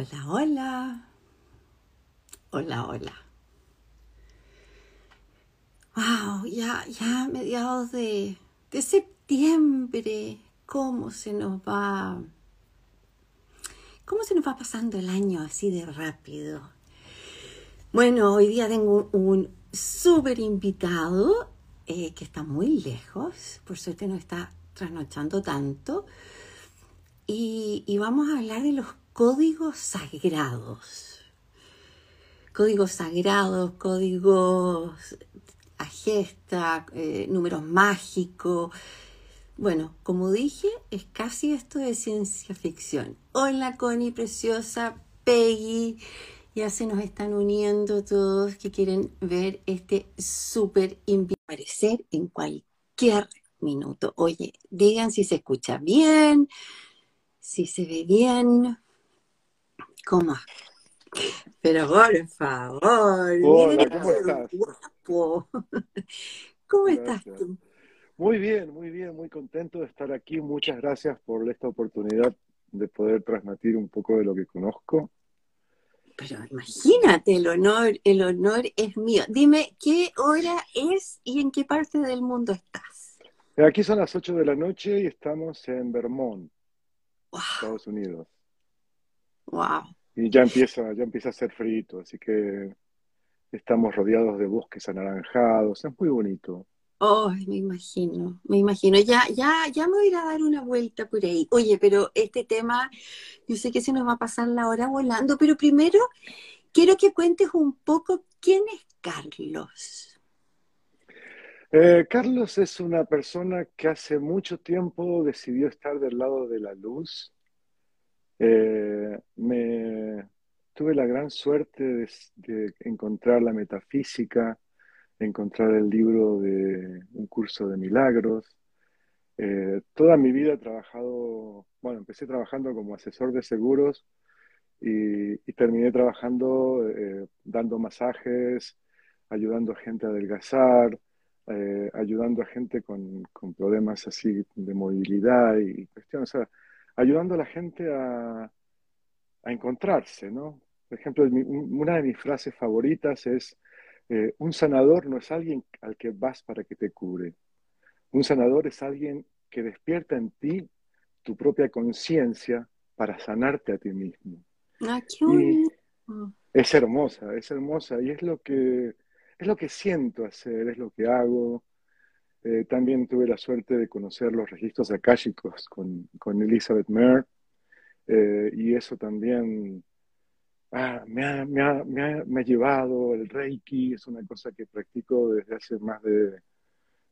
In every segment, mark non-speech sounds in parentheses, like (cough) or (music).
Hola, hola. Hola, hola. Wow, ya, ya mediados de, septiembre, ¿cómo se nos va? ¿Cómo se nos va pasando el año así de rápido? Bueno, hoy día tengo un súper invitado eh, que está muy lejos, por suerte no está trasnochando tanto, y vamos a hablar de los códigos sagrados. Códigos sagrados, códigos a gesta, eh, números mágicos. Bueno, como dije, es casi esto de ciencia ficción. Hola Connie, preciosa, Peggy. Ya se nos están uniendo todos que quieren ver este súper aparecer en cualquier minuto. Oye, digan si se escucha bien, si se ve bien. ¿Cómo? Pero por favor, Hola, (laughs) ¿cómo estás? guapo. ¿Cómo estás tú? Muy bien, muy bien, muy contento de estar aquí. Muchas gracias por esta oportunidad de poder transmitir un poco de lo que conozco. Pero imagínate, el honor, el honor es mío. Dime, ¿qué hora es y en qué parte del mundo estás? Aquí son las 8 de la noche y estamos en Vermont, Wow, Estados Unidos. wow. Y ya empieza, ya empieza a hacer frito, así que estamos rodeados de bosques anaranjados. Es muy bonito. Ay, me imagino, me imagino. Ya, ya, ya me voy a ir a dar una vuelta por ahí. Oye, pero este tema, yo sé que se nos va a pasar la hora volando, pero primero quiero que cuentes un poco quién es Carlos. Eh, Carlos es una persona que hace mucho tiempo decidió estar del lado de la luz. Eh, me tuve la gran suerte de, de encontrar la metafísica, encontrar el libro de un curso de milagros. Eh, toda mi vida he trabajado, bueno, empecé trabajando como asesor de seguros y, y terminé trabajando eh, dando masajes, ayudando a gente a adelgazar, eh, ayudando a gente con, con problemas así de movilidad y cuestiones, o sea, ayudando a la gente a, a encontrarse, ¿no? Por ejemplo, una de mis frases favoritas es, eh, un sanador no es alguien al que vas para que te cure. Un sanador es alguien que despierta en ti tu propia conciencia para sanarte a ti mismo. Ah, qué Y bonito. es hermosa, es hermosa y es lo que, es lo que siento hacer, es lo que hago. Eh, también tuve la suerte de conocer los registros akáshicos con, con Elizabeth Mer eh, y eso también ah, me ha, me ha- me ha- me ha llevado, el Reiki es una cosa que practico desde hace más de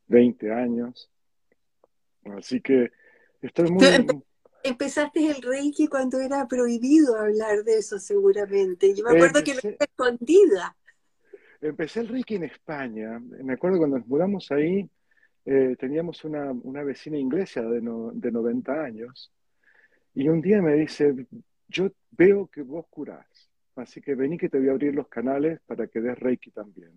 20 años, así que estoy empe- muy... empezaste el Reiki cuando era prohibido hablar de eso, seguramente. Yo me acuerdo que lo hice escondida. empecé el Reiki en España, me acuerdo cuando nos mudamos ahí, eh, teníamos una, una vecina inglesa de, no- de 90 años y un día me dice, yo veo que vos curás, así que vení que te voy a abrir los canales para que des Reiki también.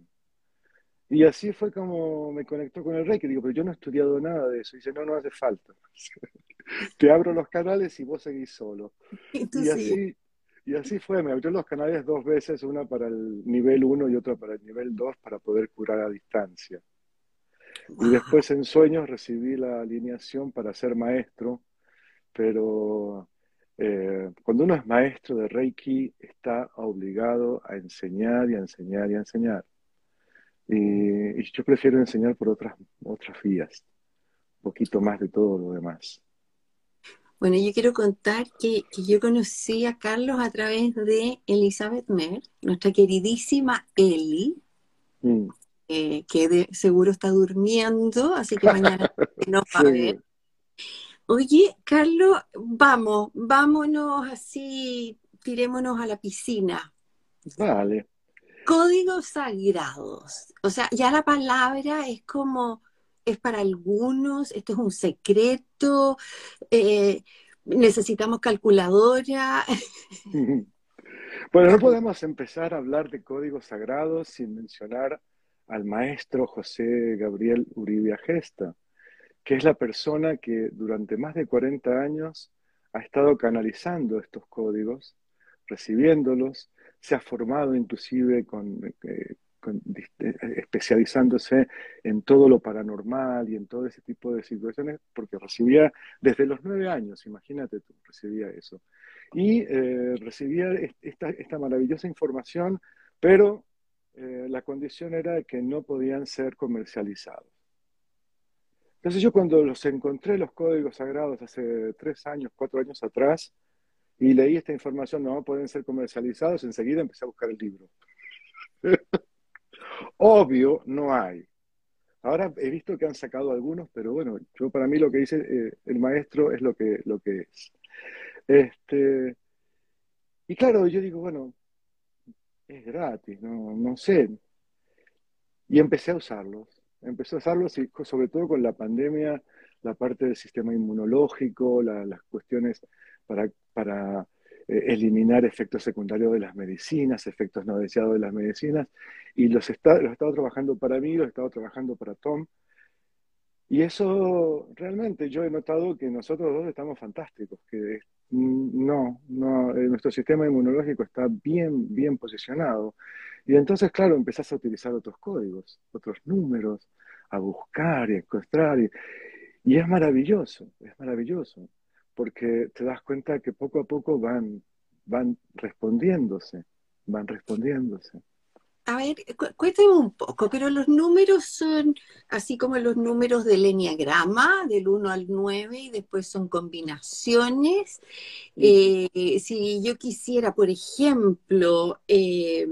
Y así fue como me conectó con el Reiki. Digo, pero yo no he estudiado nada de eso. Y dice, no, no hace falta. (laughs) Te abro los canales y vos seguís solo. (laughs) Y sí. así, y así fue. Me abrió los canales dos veces, una para el nivel 1 y otra para el nivel 2, para poder curar a distancia. Y después en sueños recibí la alineación para ser maestro, pero eh, cuando uno es maestro de Reiki está obligado a enseñar y a enseñar y a enseñar. Y, y yo prefiero enseñar por otras, otras vías, un poquito más de todo lo demás. Bueno, yo quiero contar que, que yo conocí a Carlos a través de Elizabeth Mer, nuestra queridísima Eli, Mm. Eh, que de seguro está durmiendo, así que mañana (laughs) nos va a ver. Oye, Carlos, vamos, vámonos así, tirémonos a la piscina. vale. Códigos sagrados. O sea, ya la palabra es como, es para algunos, esto es un secreto, eh, necesitamos calculadora. (laughs) Bueno, no (laughs) podemos empezar a hablar de códigos sagrados sin mencionar al maestro José Gabriel Uribe Gesta, que es la persona que durante más de 40 años ha estado canalizando estos códigos recibiéndolos, se ha formado inclusive eh, eh, especializándose en todo lo paranormal y en todo ese tipo de situaciones, porque recibía desde los nueve años, imagínate tú, recibía eso. Y eh, recibía esta, maravillosa información, pero eh, la condición era que no podían ser comercializados. Entonces yo cuando los encontré los códigos sagrados hace tres años, cuatro años atrás, y leí esta información, no pueden ser comercializados, enseguida empecé a buscar el libro. (laughs) Obvio, no hay. Ahora he visto que han sacado algunos, pero bueno, yo para mí lo que dice eh, el maestro es lo que, lo que es. Este, y claro, yo digo, bueno, es gratis, no, no sé. Y empecé a usarlos. Empecé a usarlos y sobre todo con la pandemia, la parte del sistema inmunológico, las cuestiones para, para eh, eliminar efectos secundarios de las medicinas, efectos no deseados de las medicinas, y los, está, los he estado trabajando para mí, los he estado trabajando para Tom, y eso realmente yo he notado que nosotros dos estamos fantásticos, que mm, no, no, eh, nuestro sistema inmunológico está bien, bien posicionado. Y entonces, claro, empezás a utilizar otros códigos, otros números, a buscar y a encontrar. y es maravilloso, es maravilloso porque te das cuenta que poco a poco van, van respondiéndose, van respondiéndose. A ver, cuéntame un poco, pero los números son así como los números del enneagrama, del 1 al 9, y después son combinaciones. Eh, si yo quisiera, por ejemplo, eh,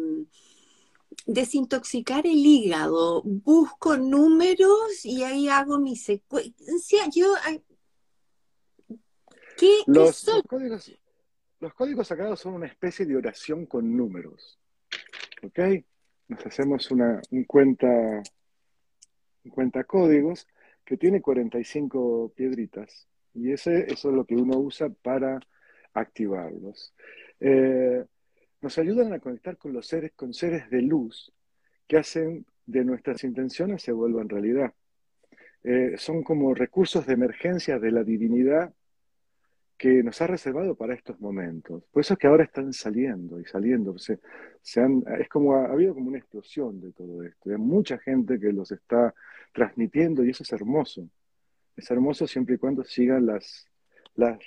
desintoxicar el hígado, busco números y ahí hago mi secuencia. Yo los, códigos, los códigos sagrados son una especie de oración con números. ¿Ok? Nos hacemos una, un cuenta, códigos que tiene 45 piedritas. Y ese, eso es lo que uno usa para activarlos. Eh, nos ayudan a conectar con los seres, con seres de luz que hacen de nuestras intenciones se vuelvan realidad. Eh, son como recursos de emergencia de la divinidad que nos ha reservado para estos momentos. Por eso es que ahora están saliendo y saliendo. Se, han, es como ha, habido como una explosión de todo esto. Hay mucha gente que los está transmitiendo y eso es hermoso. Es hermoso siempre y cuando sigan las, las,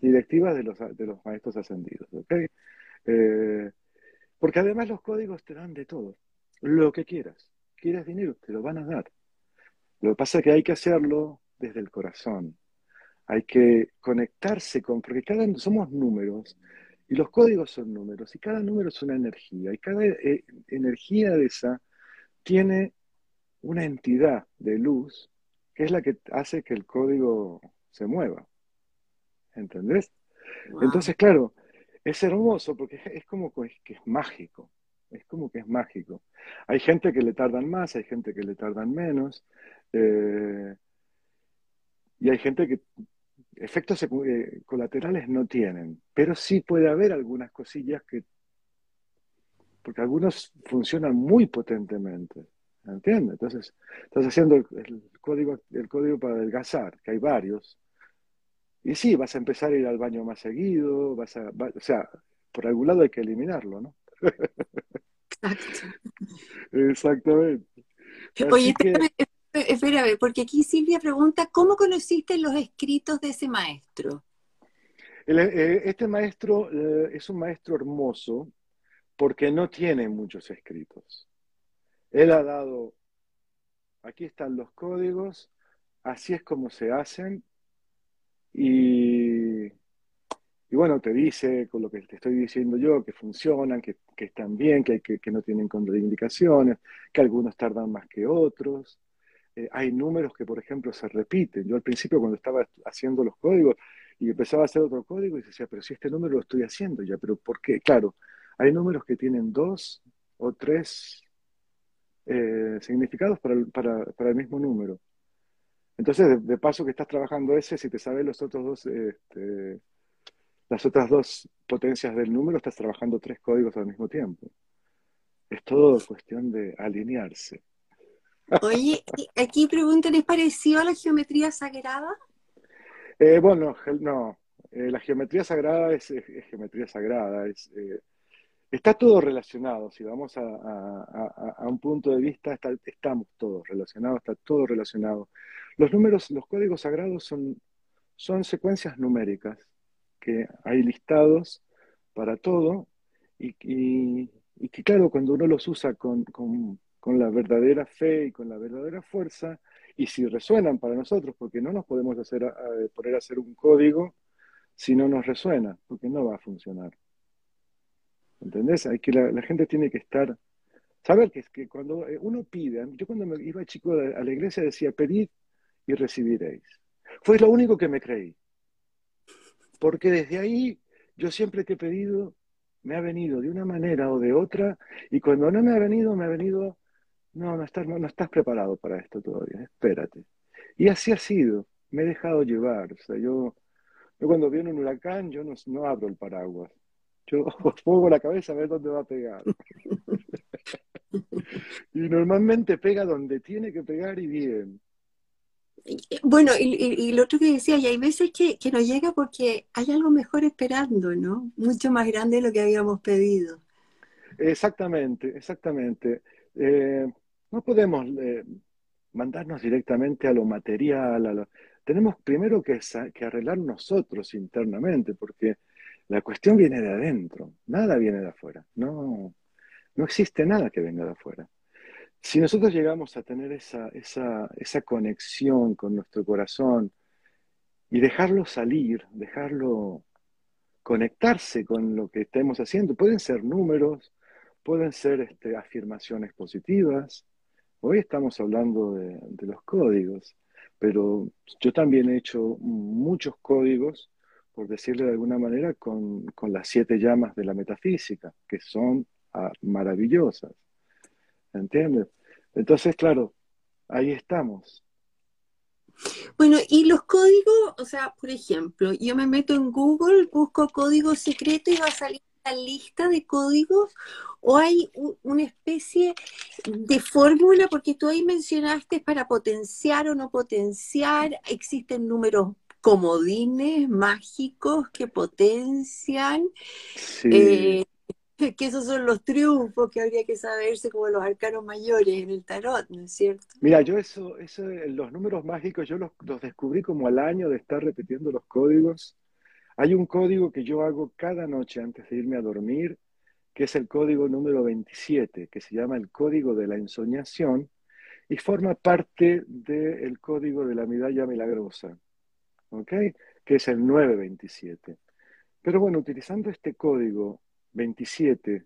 directivas de los, de los maestros ascendidos. Eh, porque además los códigos te dan de todo. Lo que quieras. Quieres dinero, te lo van a dar. Lo que pasa es que hay que hacerlo desde el corazón hay que conectarse con, porque cada somos números y los códigos son números y cada número es una energía y cada eh, energía de esa tiene una entidad de luz que es la que hace que el código se mueva. ¿Entendés? Entonces, claro, es hermoso porque es, como que es mágico. Es como que es mágico. Hay gente que le tardan más, hay gente que le tardan menos. Eh, y hay gente que efectos eh, colaterales no tienen, pero sí puede haber algunas cosillas que, porque algunos funcionan muy potentemente, ¿entiendes? Entonces, estás haciendo el, código, el código para adelgazar, que hay varios, y sí, vas a empezar a ir al baño más seguido, vas a, o sea, por algún lado hay que eliminarlo, ¿no? Exacto. (laughs) Exactamente. Oye, espera, porque aquí Silvia pregunta, ¿cómo conociste los escritos de ese maestro? Eh, este maestro eh, es un maestro hermoso porque no tiene muchos escritos. Él ha dado, aquí están los códigos, así es como se hacen y, bueno, te dice con lo que te estoy diciendo yo, que funcionan, que, están bien, que, que no tienen contraindicaciones, que algunos tardan más que otros. Eh, hay números que, por ejemplo, se repiten. Yo al principio cuando estaba haciendo los códigos y empezaba a hacer otro código y decía, pero si este número lo estoy haciendo ya, pero ¿por qué? Claro, hay números que tienen dos o tres eh, significados para el, mismo número. Entonces, de, paso que estás trabajando ese, si te sabes los otros dos, este, las otras dos potencias del número, estás trabajando tres códigos al mismo tiempo. Es todo cuestión de alinearse. Oye, aquí preguntan, ¿es parecido a la geometría sagrada? Eh, bueno, no, eh, la geometría sagrada es, geometría sagrada, eh, está todo relacionado. Si vamos a, un punto de vista, estamos todos relacionados, está todo relacionado. Los números, los códigos sagrados son, son secuencias numéricas que hay listados para todo y, que claro, cuando uno los usa con la verdadera fe y con la verdadera fuerza, y si resuenan para nosotros, porque no nos podemos hacer, poner a hacer un código si no nos resuena, porque no va a funcionar. ¿Entendés? Hay que la, gente tiene que estar, saber que, que cuando eh, uno pide, yo cuando me iba chico a la iglesia decía, pedid y recibiréis. Fue lo único que me creí. Porque desde ahí yo siempre que he pedido me ha venido de una manera o de otra, y cuando no me ha venido, me ha venido no, no estás, no, estás preparado para esto todavía, espérate. Y así ha sido, me he dejado llevar. O sea, yo, yo cuando viene un huracán, yo no, no abro el paraguas. Yo (laughs) pongo la cabeza a ver dónde va a pegar. (laughs) y normalmente pega donde tiene que pegar y bien. Bueno, y, lo otro que decía, y hay veces que, que nos llega porque hay algo mejor esperando, ¿no? Mucho más grande de lo que habíamos pedido. Exactamente, exactamente. Eh, no podemos eh, mandarnos directamente a lo material. Tenemos primero que, arreglar nosotros internamente, porque la cuestión viene de adentro, nada viene de afuera. No, no existe nada que venga de afuera. Si nosotros llegamos a tener esa, esa, esa conexión con nuestro corazón y dejarlo salir, dejarlo conectarse con lo que estemos haciendo, pueden ser números, pueden ser este, afirmaciones positivas, Hoy estamos hablando de, los códigos, pero yo también he hecho muchos códigos, por decirle de alguna manera, con, las siete llamas de la metafísica, que son ah, maravillosas. ¿Entiendes? Entonces, claro, ahí estamos. Bueno, y los códigos, o sea, por ejemplo, yo me meto en Google, busco código secreto y va a salir lista de códigos o hay una especie de fórmula? Porque tú ahí mencionaste para potenciar o no potenciar, existen números comodines mágicos que potencian. Eh, (laughs) que esos son los triunfos que habría que saberse como los arcanos mayores en el tarot, ¿no es cierto? Mira, yo eso, eso los números mágicos, yo los, los descubrí como al año de estar repitiendo los códigos hay un código que yo hago cada noche antes de irme a dormir, que es el código número 27, que se llama el código de la ensoñación y forma parte del código de la medalla milagrosa, ¿ok? Que es el 927. Pero bueno, utilizando este código 27,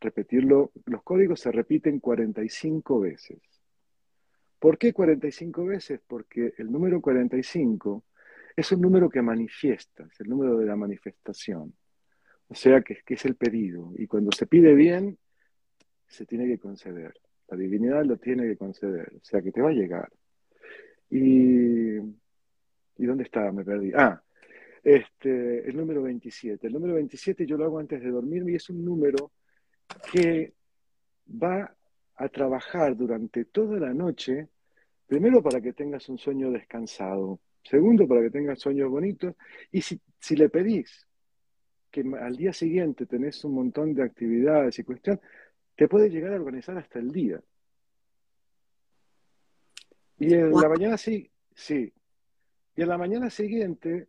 repetirlo, los códigos se repiten 45 veces. ¿Por qué 45 veces? Porque el número 45 es un número que manifiesta, es el número de la manifestación. O sea, que, es el pedido. Y cuando se pide bien, se tiene que conceder. La divinidad lo tiene que conceder. O sea, que te va a llegar. Y, ¿y dónde estaba? Me perdí. Ah, este, el número 27. El número 27 yo lo hago antes de dormirme y es un número que va a trabajar durante toda la noche, primero para que tengas un sueño descansado, Segundo, para que tengas sueños bonitos. Y si, le pedís que al día siguiente tenés un montón de actividades y cuestiones, te puede llegar a organizar hasta el día. Y en la mañana sí, sí. Y en la mañana siguiente,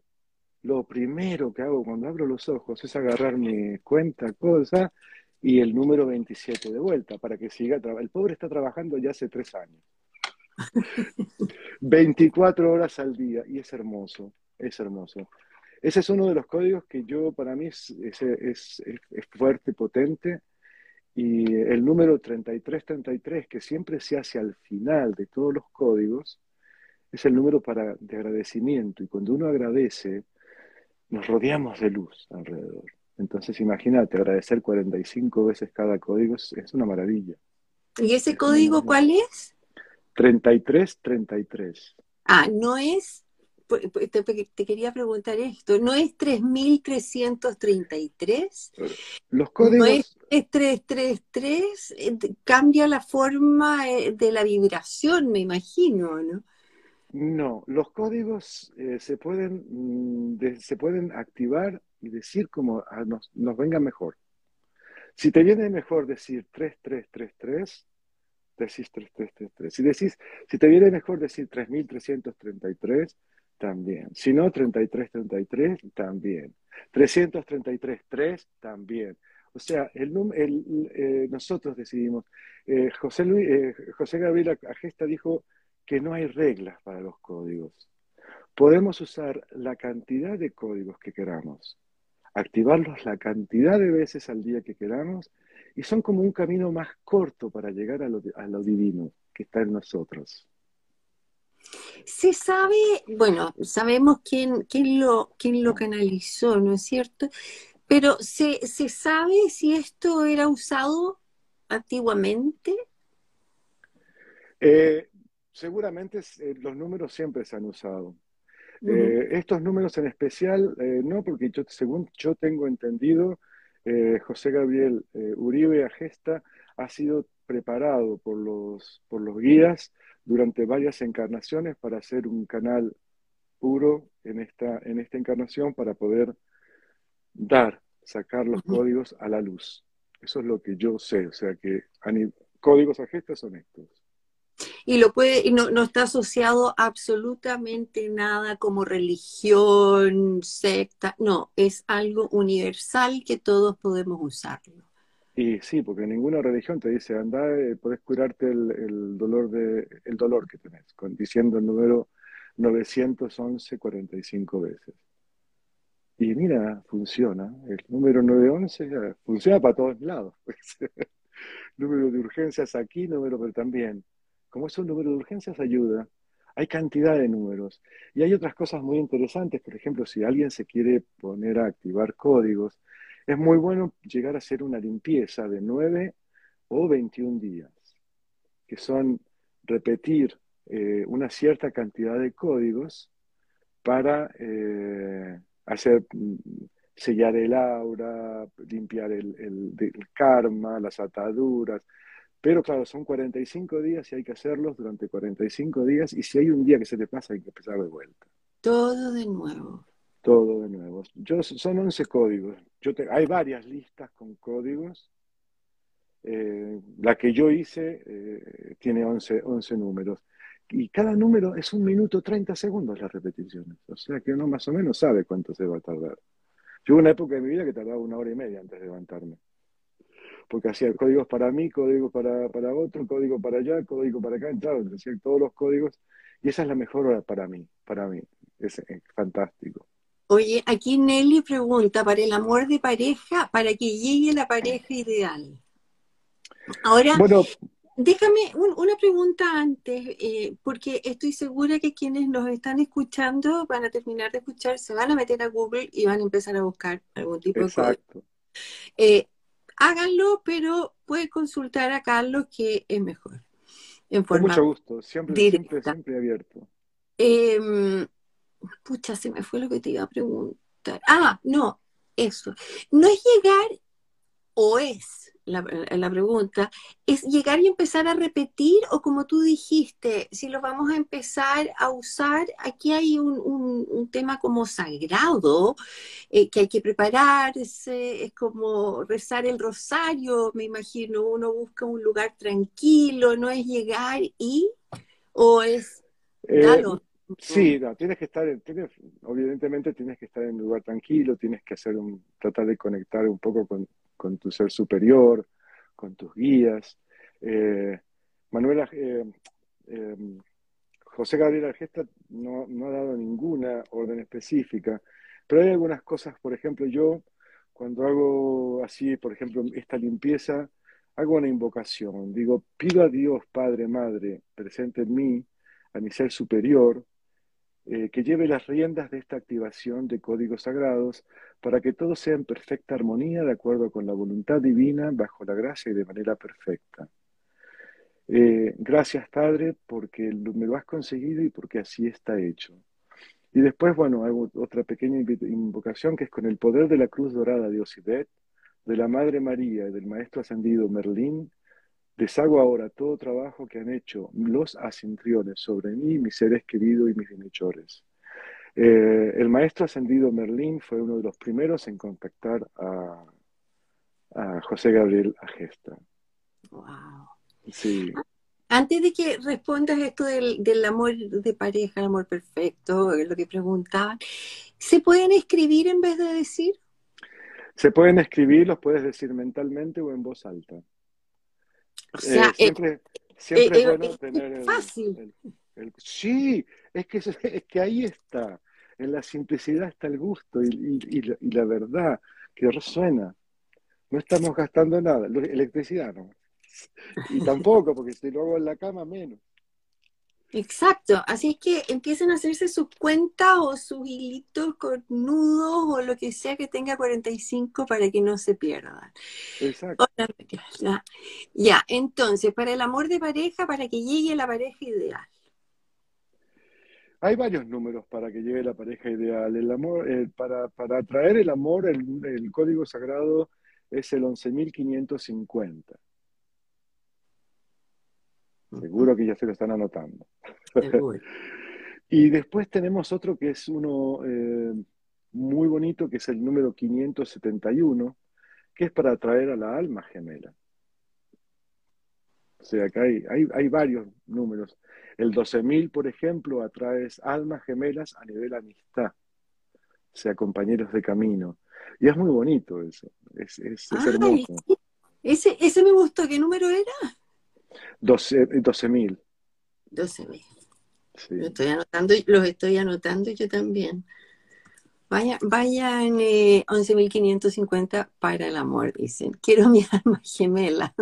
lo primero que hago cuando abro los ojos es agarrar mi cuenta, cosa, y el número 27 de vuelta, para que siga. El pobre está trabajando ya hace tres años. 24 horas al día y es hermoso, es hermoso. Ese es uno de los códigos que yo, para mí, es, es, es, es fuerte, potente. Y el número 3333, que siempre se hace al final de todos los códigos, es el número para, de agradecimiento. Y cuando uno agradece, nos rodeamos de luz alrededor. Entonces, imagínate, agradecer 45 veces cada código es, una maravilla. ¿Y ese código cuál es? 3333. Ah, no es, te, quería preguntar esto, ¿no es 3333? Los códigos... ¿No es 333? Cambia la forma eh, de la vibración, me imagino, ¿no? No, los códigos eh, se, pueden, mm, se pueden activar y decir como nos, nos venga mejor. Si te viene mejor decir 3333, decís 3333. Si decís, si te viene mejor decir 3333, también. Si no, 3333, también. 333, también. O sea, el, el, eh, nosotros decidimos. Eh, José, Luis, eh, José Gabriel Agesta dijo que no hay reglas para los códigos. Podemos usar la cantidad de códigos que queramos, activarlos la cantidad de veces al día que queramos, y son como un camino más corto para llegar a lo, a lo divino que está en nosotros. Se sabe, bueno, sabemos quién, quién, lo, quién lo canalizó, ¿no es cierto? Pero ¿se, ¿se sabe si esto era usado antiguamente? Eh, seguramente eh, los números siempre se han usado. Eh, estos números en especial, no, porque yo, según yo tengo entendido, José Gabriel Uribe Agesta ha sido preparado por los, por los guías durante varias encarnaciones para hacer un canal puro en esta, en esta encarnación para poder dar, sacar los códigos a la luz. Eso es lo que yo sé, o sea que códigos a gestas son estos. Y lo puede, y no, no está asociado absolutamente nada como religión, secta, no, es algo universal que todos podemos usarlo. Y sí, porque ninguna religión te dice, anda, eh, puedes curarte el, dolor de, el dolor que tenés, diciendo el número 911 45 veces. Y mira, funciona. El número 911 eh, funciona para todos lados. Pues. (laughs) número de urgencias aquí, número, pero también. Como es un número de urgencias, ayuda. Hay cantidad de números. Y hay otras cosas muy interesantes. Por ejemplo, si alguien se quiere poner a activar códigos, es muy bueno llegar a hacer una limpieza de 9 o 21 días, que son repetir eh, una cierta cantidad de códigos para eh, hacer sellar el aura, limpiar el, karma, las ataduras. Pero claro, son 45 días y hay que hacerlos durante 45 días y si hay un día que se te pasa hay que empezar de vuelta. Todo de nuevo todo de nuevo. Yo, son 11 códigos. Yo hay varias listas con códigos. Eh, la que yo hice eh, tiene 11, 11 números. Y cada número es un minuto 30 segundos las repeticiones. O sea que uno más o menos sabe cuánto se va a tardar. Yo hubo una época de mi vida que tardaba una hora y media antes de levantarme. Porque hacía códigos para mí, código para, para otro, código para allá, código para acá. Claro, hacía todos los códigos. Y esa es la mejor hora para mí. Para mí. es fantástico. Oye, aquí Nelly pregunta, para el amor de pareja, para que llegue la pareja ideal. Ahora, déjame una pregunta antes, eh, porque estoy segura que quienes nos están escuchando van a terminar de escuchar, se van a meter a Google y van a empezar a buscar algún tipo Exacto. de... Eh, háganlo, pero puede consultar a Carlos que es mejor. En Con mucho gusto, siempre, siempre, siempre abierto. Eh, pucha, se me fue lo que te iba a preguntar. Ah, no, eso. No es llegar, o es la, pregunta, es llegar y empezar a repetir, o como tú dijiste, si lo vamos a empezar a usar, aquí hay un, tema como sagrado, eh, que hay que prepararse, es como rezar el rosario, me imagino, uno busca un lugar tranquilo, no es llegar y, o es... Eh, Sí, no, tienes que estar, tienes, evidentemente tienes que estar en un lugar tranquilo, tienes que hacer un, tratar de conectar un poco con, tu ser superior, con tus guías. Eh, Manuela, eh, em, José Gabriel Argesta no, no ha dado ninguna orden específica, pero hay algunas cosas, por ejemplo, yo cuando hago así, por ejemplo, esta limpieza, hago una invocación, digo, pido a Dios, Padre, Madre, presente en mí, a mi ser superior, eh, que lleve las riendas de esta activación de códigos sagrados para que todo sea en perfecta armonía de acuerdo con la voluntad divina, bajo la gracia y de manera perfecta. Eh, gracias, Padre, porque me lo has conseguido y porque así está hecho. Y después, bueno, hago otra pequeña invocación que es con el poder de la cruz dorada de Osibet, de la Madre María y del Maestro Ascendido Merlín, Deshago ahora todo trabajo que han hecho los asintriones sobre mí, mis seres queridos y mis bienhechores. Eh, el maestro ascendido Merlín fue uno de los primeros en contactar a, a José Gabriel Agesta. Wow. Sí. Antes de que respondas esto del, del, amor de pareja, el amor perfecto, lo que preguntaban, ¿se pueden escribir en vez de decir? Se pueden escribir, los puedes decir mentalmente o en voz alta. O sea, eh, siempre, siempre eh, es bueno tener el, fácil. el- el- Sí, es que, es que ahí está. En la simplicidad está el gusto y, y- y la, y la verdad que resuena. No estamos gastando nada. Electricidad no. Y tampoco, porque si lo hago en la cama, menos. Exacto, así es que empiecen a hacerse sus cuentas o sus hilitos con nudos o lo que sea que tenga 45 para que no se pierdan. Exacto. Ya, entonces, para el amor de pareja, para que llegue la pareja ideal. Hay varios números para que llegue la pareja ideal. El amor, eh, para, para atraer el amor, el, el código sagrado es el 11.550. Seguro que ya se lo están anotando. (laughs) Y después tenemos otro que es uno eh, muy bonito, que es el número 571, que es para atraer a la alma gemela. O sea, que hay, hay, hay varios números. El 12.000, por ejemplo, atraes almas gemelas a nivel amistad, o sea, compañeros de camino. Y es muy bonito eso, es, es, es hermoso. Ese, ese me gustó. ¿Qué número era? 12 12.000, 12.000. sí. Lo estoy anotando, los estoy anotando yo también. Vaya, vayan eh, 11.550 para el amor, dicen. Quiero mi (laughs) alma gemela.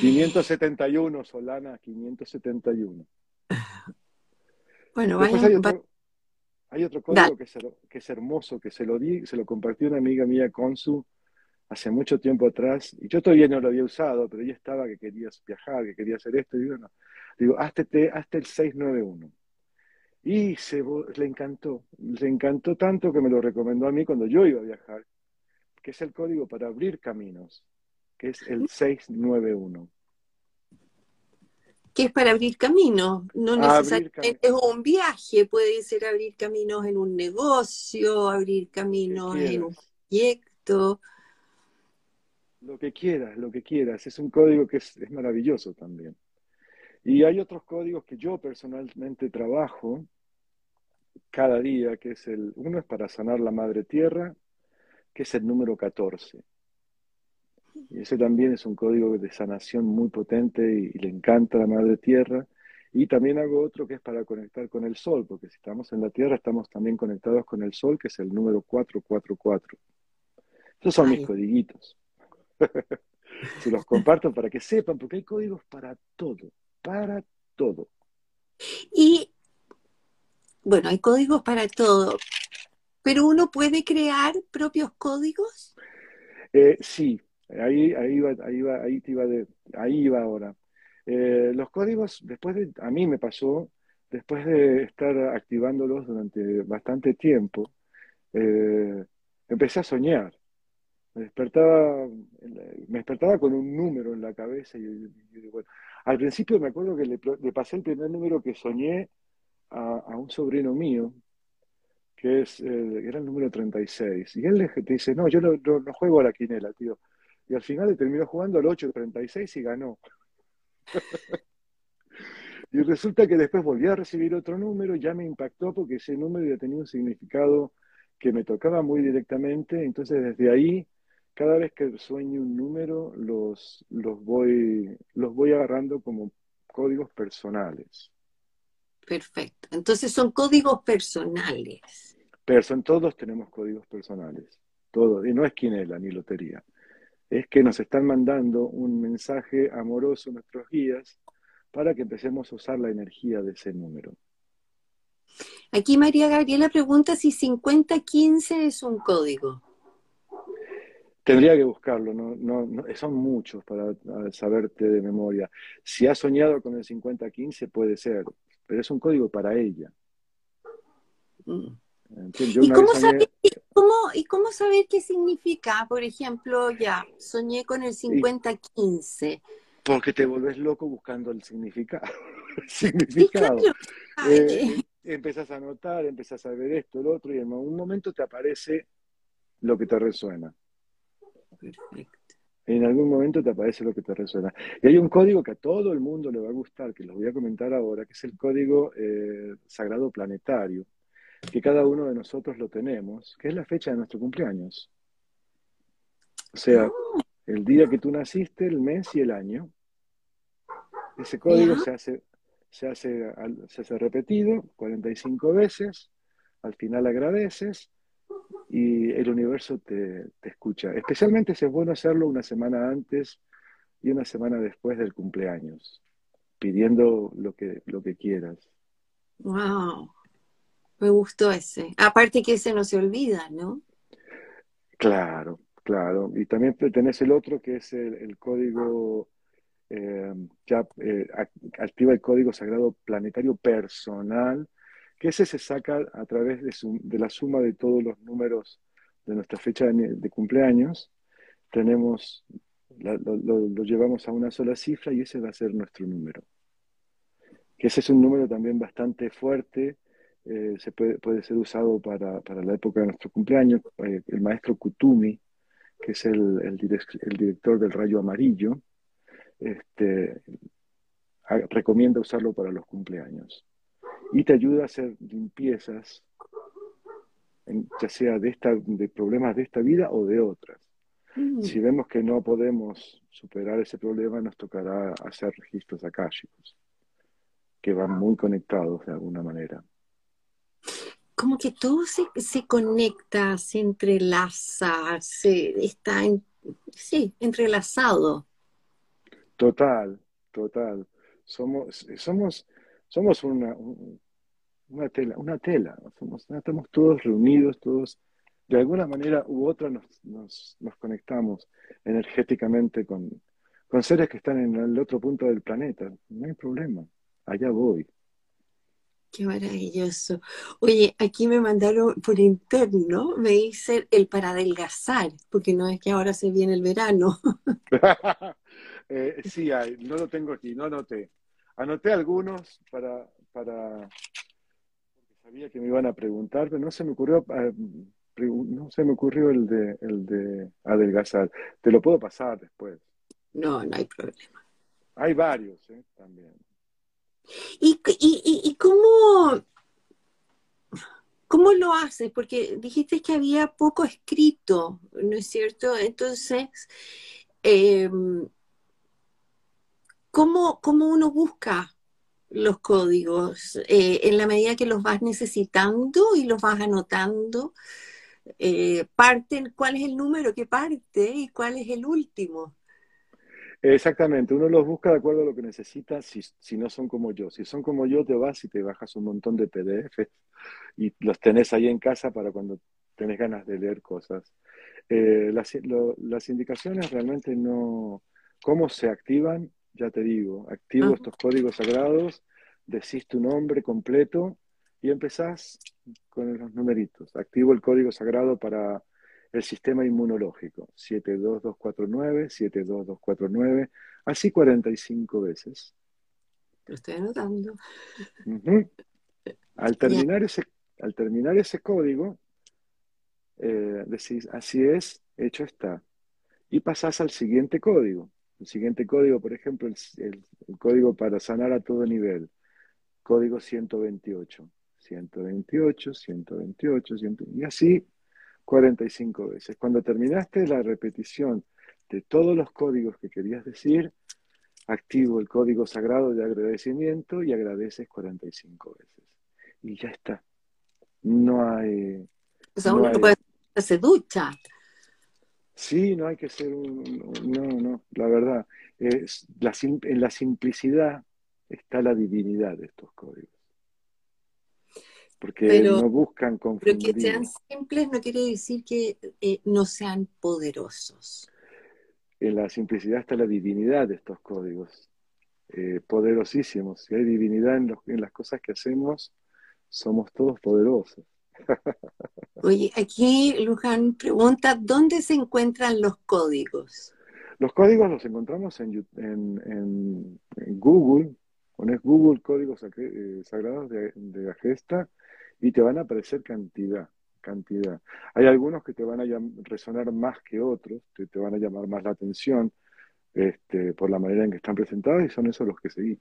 571, Solana, 571. Bueno, vayan, hay va- otro, hay otro código que es, que es hermoso, que se lo di, se lo compartió una amiga mía, Consu, hace mucho tiempo atrás, y yo todavía no lo había usado, pero ella estaba que querías viajar, que quería hacer esto, y digo, no. Digo, hazte, te- hazte el 691. Y se, le encantó, le encantó tanto que me lo recomendó a mí cuando yo iba a viajar, que es el código para abrir caminos, que es el 691. que es para abrir caminos. No necesariamente es un viaje, puede ser abrir caminos en un negocio, abrir caminos en un proyecto. Lo que quieras, lo que quieras. Es un código que es, es maravilloso también. Y hay otros códigos que yo personalmente trabajo cada día, que es el, uno es para sanar la madre tierra, que es el número 14. Y ese también es un código de sanación muy potente y, y le encanta a la madre tierra. Y también hago otro que es para conectar con el sol, porque si estamos en la tierra estamos también conectados con el sol, que es el número 444. Esos son mis codiguitos. (laughs) Se los comparto para que sepan, porque hay códigos para todo, para todo. Y bueno, hay códigos para todo, pero uno puede crear propios códigos. Eh, sí, ahí, ahí va, ahí va, ahí te iba de, ahí iba ahora. Eh, los códigos, después de, a mí me pasó, después de estar activándolos durante bastante tiempo, eh, empecé a soñar. Me despertaba, me despertaba con un número en la cabeza y, y, bueno, al principio me acuerdo que le, pasé el primer número que soñé a, un sobrino mío, que es, era el número 36. Y él le, te dice, no, yo no, juego a la quinela, tío. Y al final le terminó jugando al 8-36 y ganó. (laughs) y resulta que después volví a recibir otro número, ya me impactó porque ese número ya tenía un significado que me tocaba muy directamente. Entonces desde ahí, cada vez que sueño un número, los, los, voy, los voy agarrando como códigos personales. Perfecto. Entonces son códigos personales. Pero son, todos tenemos códigos personales. Todos. Y no es quinela ni lotería. Es que nos están mandando un mensaje amoroso nuestros guías para que empecemos a usar la energía de ese número. Aquí María Gabriela pregunta si 5015 es un código. Tendría que buscarlo, no, no, no, son muchos para saberte de memoria. Si has soñado con el 5015 puede ser, pero es un código para ella. Mm. ¿Y cómo, saber, cómo, ¿Y cómo saber qué significa? Por ejemplo, ya, soñé con el 50-15. Porque te volvés loco buscando el (laughs) significado. significado. Eh, empezás a notar, empezás a ver esto, el otro, y en algún momento te aparece lo que te resuena. Perfecto. En algún momento te aparece lo que te resuena. Y hay un código que a todo el mundo le va a gustar, que los voy a comentar ahora, que es el código eh, sagrado planetario, que cada uno de nosotros lo tenemos, que es la fecha de nuestro cumpleaños. O sea, oh. el día que tú naciste, el mes y el año. Ese código se hace, se, hace, se hace repetido 45 veces, al final agradeces y el universo te, escucha. Especialmente si es bueno hacerlo una semana antes y una semana después del cumpleaños, pidiendo lo que, lo que quieras. ¡Wow! Me gustó ese. Aparte que ese no se olvida, ¿no? Claro, claro. Y también tenés el otro que es el, código, eh, ya eh, activa el código sagrado planetario personal que ese se saca a través de, la suma de todos los números de nuestra fecha de, cumpleaños. Tenemos, lo, llevamos a una sola cifra y ese va a ser nuestro número. Que ese es un número también bastante fuerte, eh, se puede, puede, ser usado para, la época de nuestro cumpleaños. Eh, el maestro Kutumi, que es el, el, director del rayo amarillo, este, recomienda usarlo para los cumpleaños y te ayuda a hacer limpiezas, ya sea de, esta, de problemas de esta vida o de otras. Mm. Si vemos que no podemos superar ese problema, nos tocará hacer registros akáshicos, que van muy conectados de alguna manera. Como que todo se, se conecta, se entrelaza, se está sí, entrelazado. Total, total. Somos, somos, somos una, una tela, una tela, somos, estamos todos reunidos, todos, de alguna manera u otra nos, nos, nos conectamos energéticamente con, con seres que están en el otro punto del planeta. No hay problema, allá voy. Qué maravilloso. Oye, aquí me mandaron por interno, me dice el para adelgazar, porque no es que ahora se viene el verano. (laughs) eh, sí, hay, no lo tengo aquí, no noté. Anoté algunos para, para, porque sabía que me iban a preguntar, pero no se me ocurrió, ah, no se me ocurrió el de, el de adelgazar. Te lo puedo pasar después. No, no hay problema. Hay varios, ¿eh? También. ¿Y, y, y cómo, cómo lo haces? Porque dijiste que había poco escrito, ¿no es cierto? Entonces, eh, ¿Cómo, uno busca los códigos? Eh, en la medida que los vas necesitando y los vas anotando, eh, parten, ¿cuál es el número que parte y cuál es el último? Exactamente, uno los busca de acuerdo a lo que necesita, si, si, no son como yo. Si son como yo, te vas y te bajas un montón de PDF y los tenés ahí en casa para cuando tenés ganas de leer cosas. Eh, las, las, indicaciones realmente no, cómo se activan, ya te digo, activo estos códigos sagrados, decís tu nombre completo y empezás con los numeritos. Activo el código sagrado para el sistema inmunológico, 72249, 72249, así 45 veces. Lo estoy anotando. al, terminar ese, al terminar ese código, eh, decís, así es, hecho está. Y pasás al siguiente código. El siguiente código, por ejemplo, el, código para sanar a todo nivel. Código 128. 128, 128, y así 45 veces. Cuando terminaste la repetición de todos los códigos que querías decir, activo el código sagrado de agradecimiento y agradeces 45 veces. Y ya está. No hay... O sea, uno puede se ducha. Sí, no hay que ser un, no, no, la verdad, es la, en la simplicidad está la divinidad de estos códigos. Porque no buscan confundir. Pero que sean simples no quiere decir que eh, no sean poderosos. En la simplicidad está la divinidad de estos códigos, eh, poderosísimos. Si hay divinidad en, en las cosas que hacemos, somos todos poderosos. (laughs) Oye, aquí Luján pregunta, ¿dónde se encuentran los códigos? Los códigos los encontramos en, Google, pones Google Códigos eh, Sagrados de, de Agesta y te van a aparecer cantidad, cantidad. Hay algunos que te van a resonar más que otros, que te van a llamar más la atención este, por la manera en que están presentados y son esos los que seguís.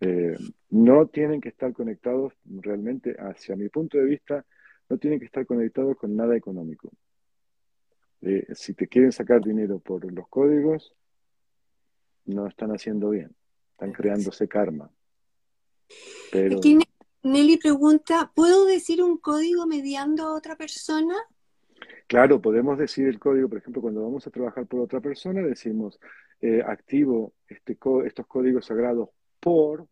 Eh, no tienen que estar conectados realmente, hacia mi punto de vista, no tienen que estar conectados con nada económico. Eh, si te quieren sacar dinero por los códigos, no están haciendo bien, están creándose karma. Pero... Nelly pregunta, ¿puedo decir un código mediando a otra persona? Claro, podemos decir el código, por ejemplo, cuando vamos a trabajar por otra persona, decimos, eh, activo este, estos códigos sagrados por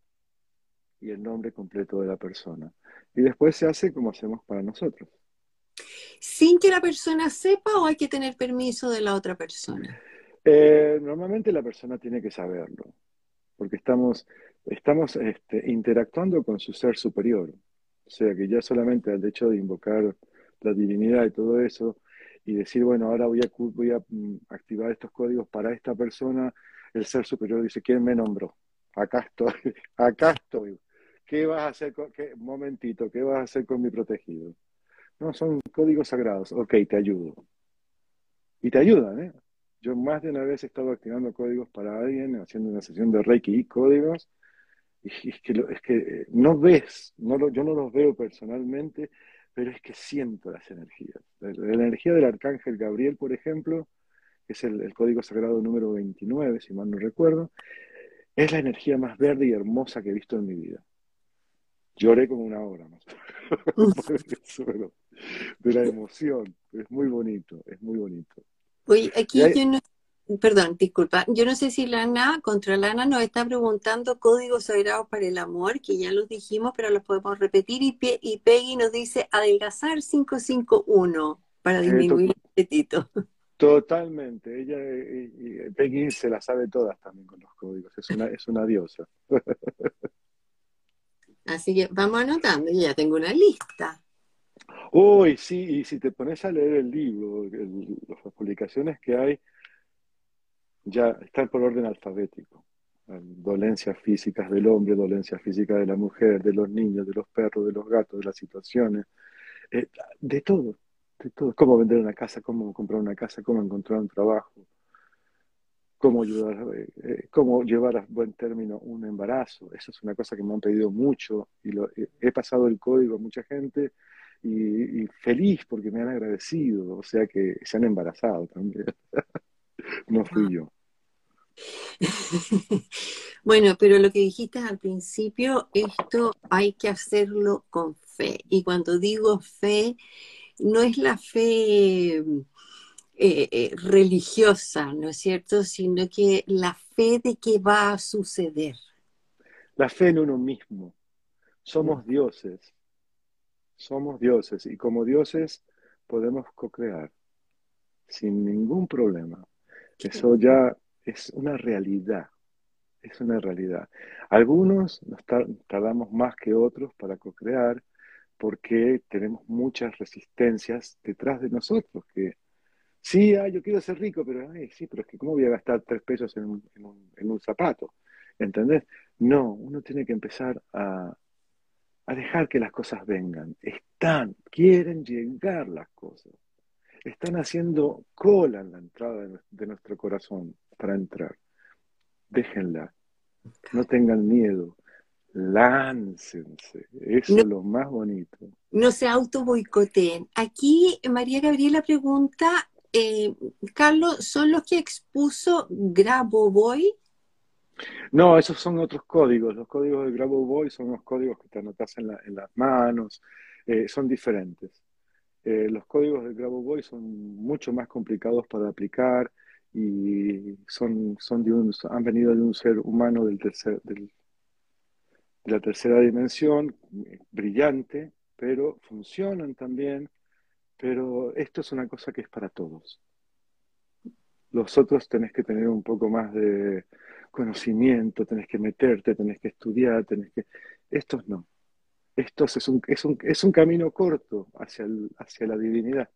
y el nombre completo de la persona. Y después se hace como hacemos para nosotros. ¿Sin que la persona sepa o hay que tener permiso de la otra persona? Eh, normalmente la persona tiene que saberlo, porque estamos, estamos este, interactuando con su ser superior. O sea que ya solamente el hecho de invocar la divinidad y todo eso, y decir, bueno, ahora voy a, voy a mm, activar estos códigos para esta persona, el ser superior dice, ¿quién me nombró? Acá estoy, (laughs) acá estoy. ¿Qué vas a hacer con, momentito, qué vas a hacer con mi protegido? No, son códigos sagrados. Ok, te ayudo. Y te ayudan, ¿eh? Yo más de una vez he estado activando códigos para alguien, haciendo una sesión de Reiki y códigos, es que, eh, no ves, yo no los veo personalmente, pero es que siento las energías. La, energía del arcángel Gabriel, por ejemplo, que es el, el, código sagrado número 29, si mal no recuerdo, es la energía más verde y hermosa que he visto en mi vida. Lloré como una hora más. (laughs) (laughs) de la emoción. Es muy bonito, es muy bonito. Oye, aquí yo no, perdón, disculpa, yo no sé si Lana, contra Lana nos está preguntando códigos sagrados para el amor, que ya los dijimos, pero los podemos repetir, y, y Peggy nos dice adelgazar 551 para disminuir el apetito. (laughs) Totalmente, ella y, Peggy se la sabe todas también con los códigos, es una, es una diosa. Así que vamos anotando, yo ya tengo una lista. Uy, sí, y si te pones a leer el libro, las publicaciones que hay, ya están por orden alfabético. Dolencias físicas del hombre, dolencias físicas de la mujer, de los niños, de los perros, de los gatos, de las situaciones, eh, de todo, de todo. Cómo vender una casa, cómo comprar una casa, cómo encontrar un trabajo, cómo ayudar, eh, eh, cómo llevar a buen término un embarazo. Eso es una cosa que me han pedido mucho y lo, he pasado el código a mucha gente y, feliz porque me han agradecido, o sea que se han embarazado también. (laughs) no fui yo. (laughs) bueno, pero lo que dijiste al principio, esto hay que hacerlo con fe. Y cuando digo fe, no es la fe eh, eh, religiosa, ¿no es cierto? Sino que la fe de que va a suceder. La fe en uno mismo. Somos mm. dioses somos dioses y como dioses podemos co-crear sin ningún problema. Eso ya es una realidad, es una realidad. Algunos nos tardamos más que otros para co-crear porque tenemos muchas resistencias detrás de nosotros que sí, ah, yo quiero ser rico, pero sí, pero es que ¿cómo voy a gastar tres pesos en un, en un zapato? ¿Entendés? No, uno tiene que empezar a, a dejar que las cosas vengan. Están, quieren llegar las cosas. Están haciendo cola en la entrada de, nuestro corazón para entrar. Déjenla. No tengan miedo. Láncense. Eso es lo más bonito. No se auto boicoteen. Aquí María Gabriela pregunta, eh, Carlos, ¿son los que expuso Grabovoi? No, esos son otros códigos. Los códigos de Grabovoi son los códigos que te anotas en, las manos, eh, son diferentes. Eh, los códigos de Grabovoi son mucho más complicados para aplicar y son, son de un, han venido de un ser humano del tercer, de la tercera dimensión, brillante, pero funcionan también. Pero esto es una cosa que es para todos. Los otros tenés que tener un poco más de, conocimiento, tenés que meterte, tenés que estudiar, tenés que... Estos no. esto es un, es un, es un camino corto hacia, el, hacia la divinidad.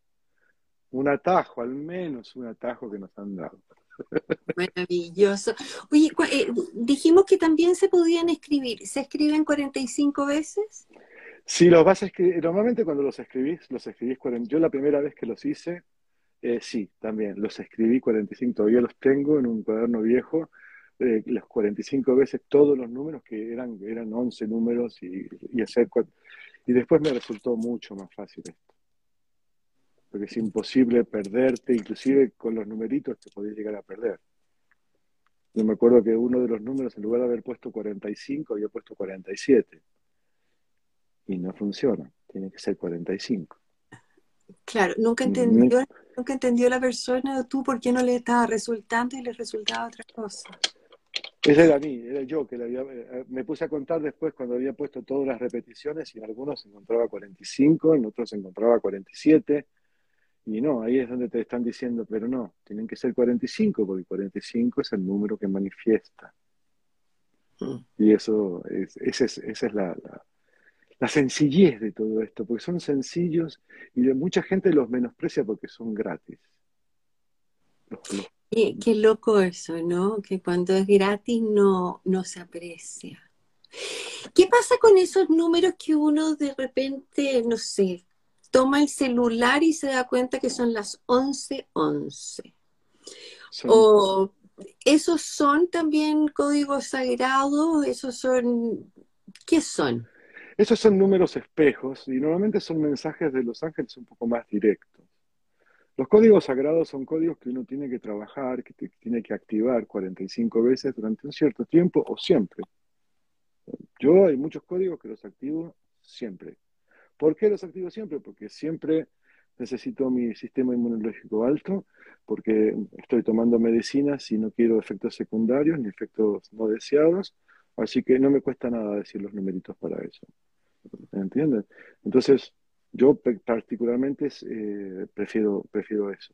Un atajo, al menos un atajo que nos han dado. Maravilloso. Oye, eh, dijimos que también se podían escribir. ¿Se escriben 45 veces? Sí, los vas a escribir. Normalmente cuando los escribís, los escribís 40. Yo la primera vez que los hice, eh, sí, también los escribí 45. Todavía los tengo en un cuaderno viejo. Eh, las 45 veces todos los números que eran, eran 11 números y, y hacer. Y después me resultó mucho más fácil esto porque es imposible perderte, inclusive con los numeritos te podés llegar a perder. Yo me acuerdo que uno de los números, en lugar de haber puesto 45, había puesto 47. Y no funciona, tiene que ser 45. Claro, nunca entendió, nunca entendió la persona tú por qué no le estaba resultando y le resultaba otra cosa. Ese era mí, era yo que eh, me puse a contar después cuando había puesto todas las repeticiones y en algunos se encontraba 45, en otros se encontraba 47 y no, ahí es donde te están diciendo, pero no, tienen que ser 45, porque 45 es el número que manifiesta. Mm. Y eso es, esa es, esa es la, la, sencillez de todo esto, porque son sencillos y de mucha gente los menosprecia porque son gratis. Qué, loco eso, ¿no? Que cuando es gratis no, no se aprecia. ¿Qué pasa con esos números que uno de repente, no sé, toma el celular y se da cuenta que son las 11:11. 11. O esos son también códigos sagrados, esos son ¿qué son? Esos son números espejos y normalmente son mensajes de los ángeles un poco más directos. Los códigos sagrados son códigos que uno tiene que trabajar, que tiene que activar 45 veces durante un cierto tiempo o siempre. Yo hay muchos códigos que los activo siempre. ¿Por qué los activo siempre? Porque siempre necesito mi sistema inmunológico alto, porque estoy tomando medicinas y no quiero efectos secundarios ni efectos no deseados, así que no me cuesta nada decir los numeritos para eso. ¿Entiendes? Entonces, yo particularmente eh, prefiero, prefiero eso.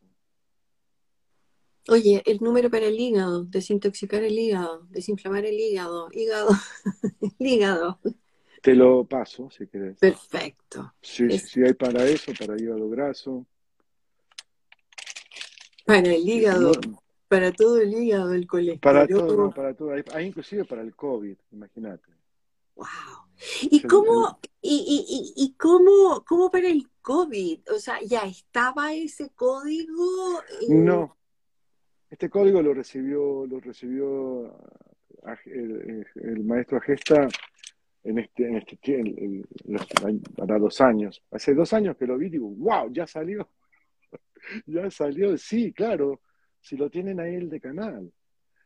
Oye, el número para el hígado, desintoxicar el hígado, desinflamar el hígado, hígado, (laughs) el hígado. Te lo paso, si querés. Perfecto. Sí, hay para eso, para hígado graso. Para el hígado, para todo el hígado, el colesterol. Para todo, para todo. Hay, inclusive para el COVID, imagínate. Wow. ¿Y cómo, y, y, y, cómo, cómo para el COVID? O sea, ¿ya estaba ese código? No. Este código lo recibió, lo recibió el, el maestro Agesta en este, en este para dos años. Hace dos años que lo vi, digo, wow, ya salió. (laughs) ya salió, sí, claro, si lo tienen ahí el de canal.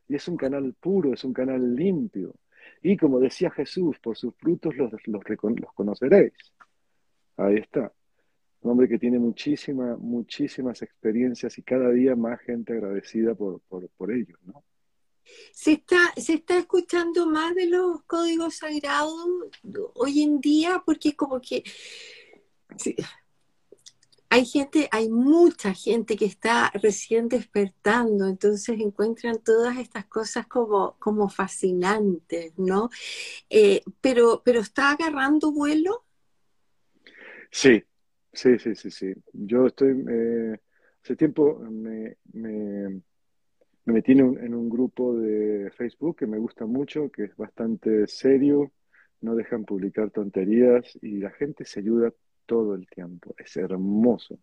Y es un canal puro, es un canal limpio. Y como decía Jesús, por sus frutos los, los, los conoceréis. Ahí está. Un hombre que tiene muchísimas, muchísimas experiencias y cada día más gente agradecida por, por, por ello, ¿no? Se está, se está escuchando más de los códigos sagrados hoy en día porque como que hay gente, hay mucha gente que está recién despertando, entonces encuentran todas estas cosas como, como fascinantes, ¿no? Eh, pero, pero está agarrando vuelo. Sí, sí, sí, sí, sí. Yo estoy, eh, hace tiempo me me metí en un, grupo de Facebook que me gusta mucho, que es bastante serio, no dejan publicar tonterías y la gente se ayuda todo el tiempo. Es hermoso.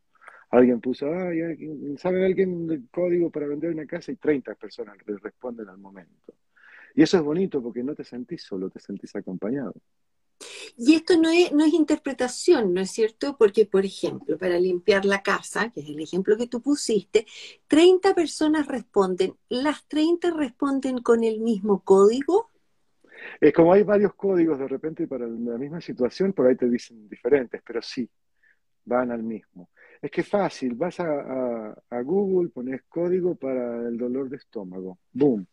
Alguien puso, ah, ¿sabe alguien el código para vender una casa? Y 30 personas le responden al momento. Y eso es bonito porque no te sentís solo, te sentís acompañado. Y esto no es, no es interpretación, ¿no es cierto? Porque, por ejemplo, para limpiar la casa, que es el ejemplo que tú pusiste, 30 personas responden. ¿Las 30 responden con el mismo código? Es como hay varios códigos de repente para la misma situación, por ahí te dicen diferentes, pero sí, van al mismo. Es que es fácil, vas a, a Google, pones código para el dolor de estómago, boom,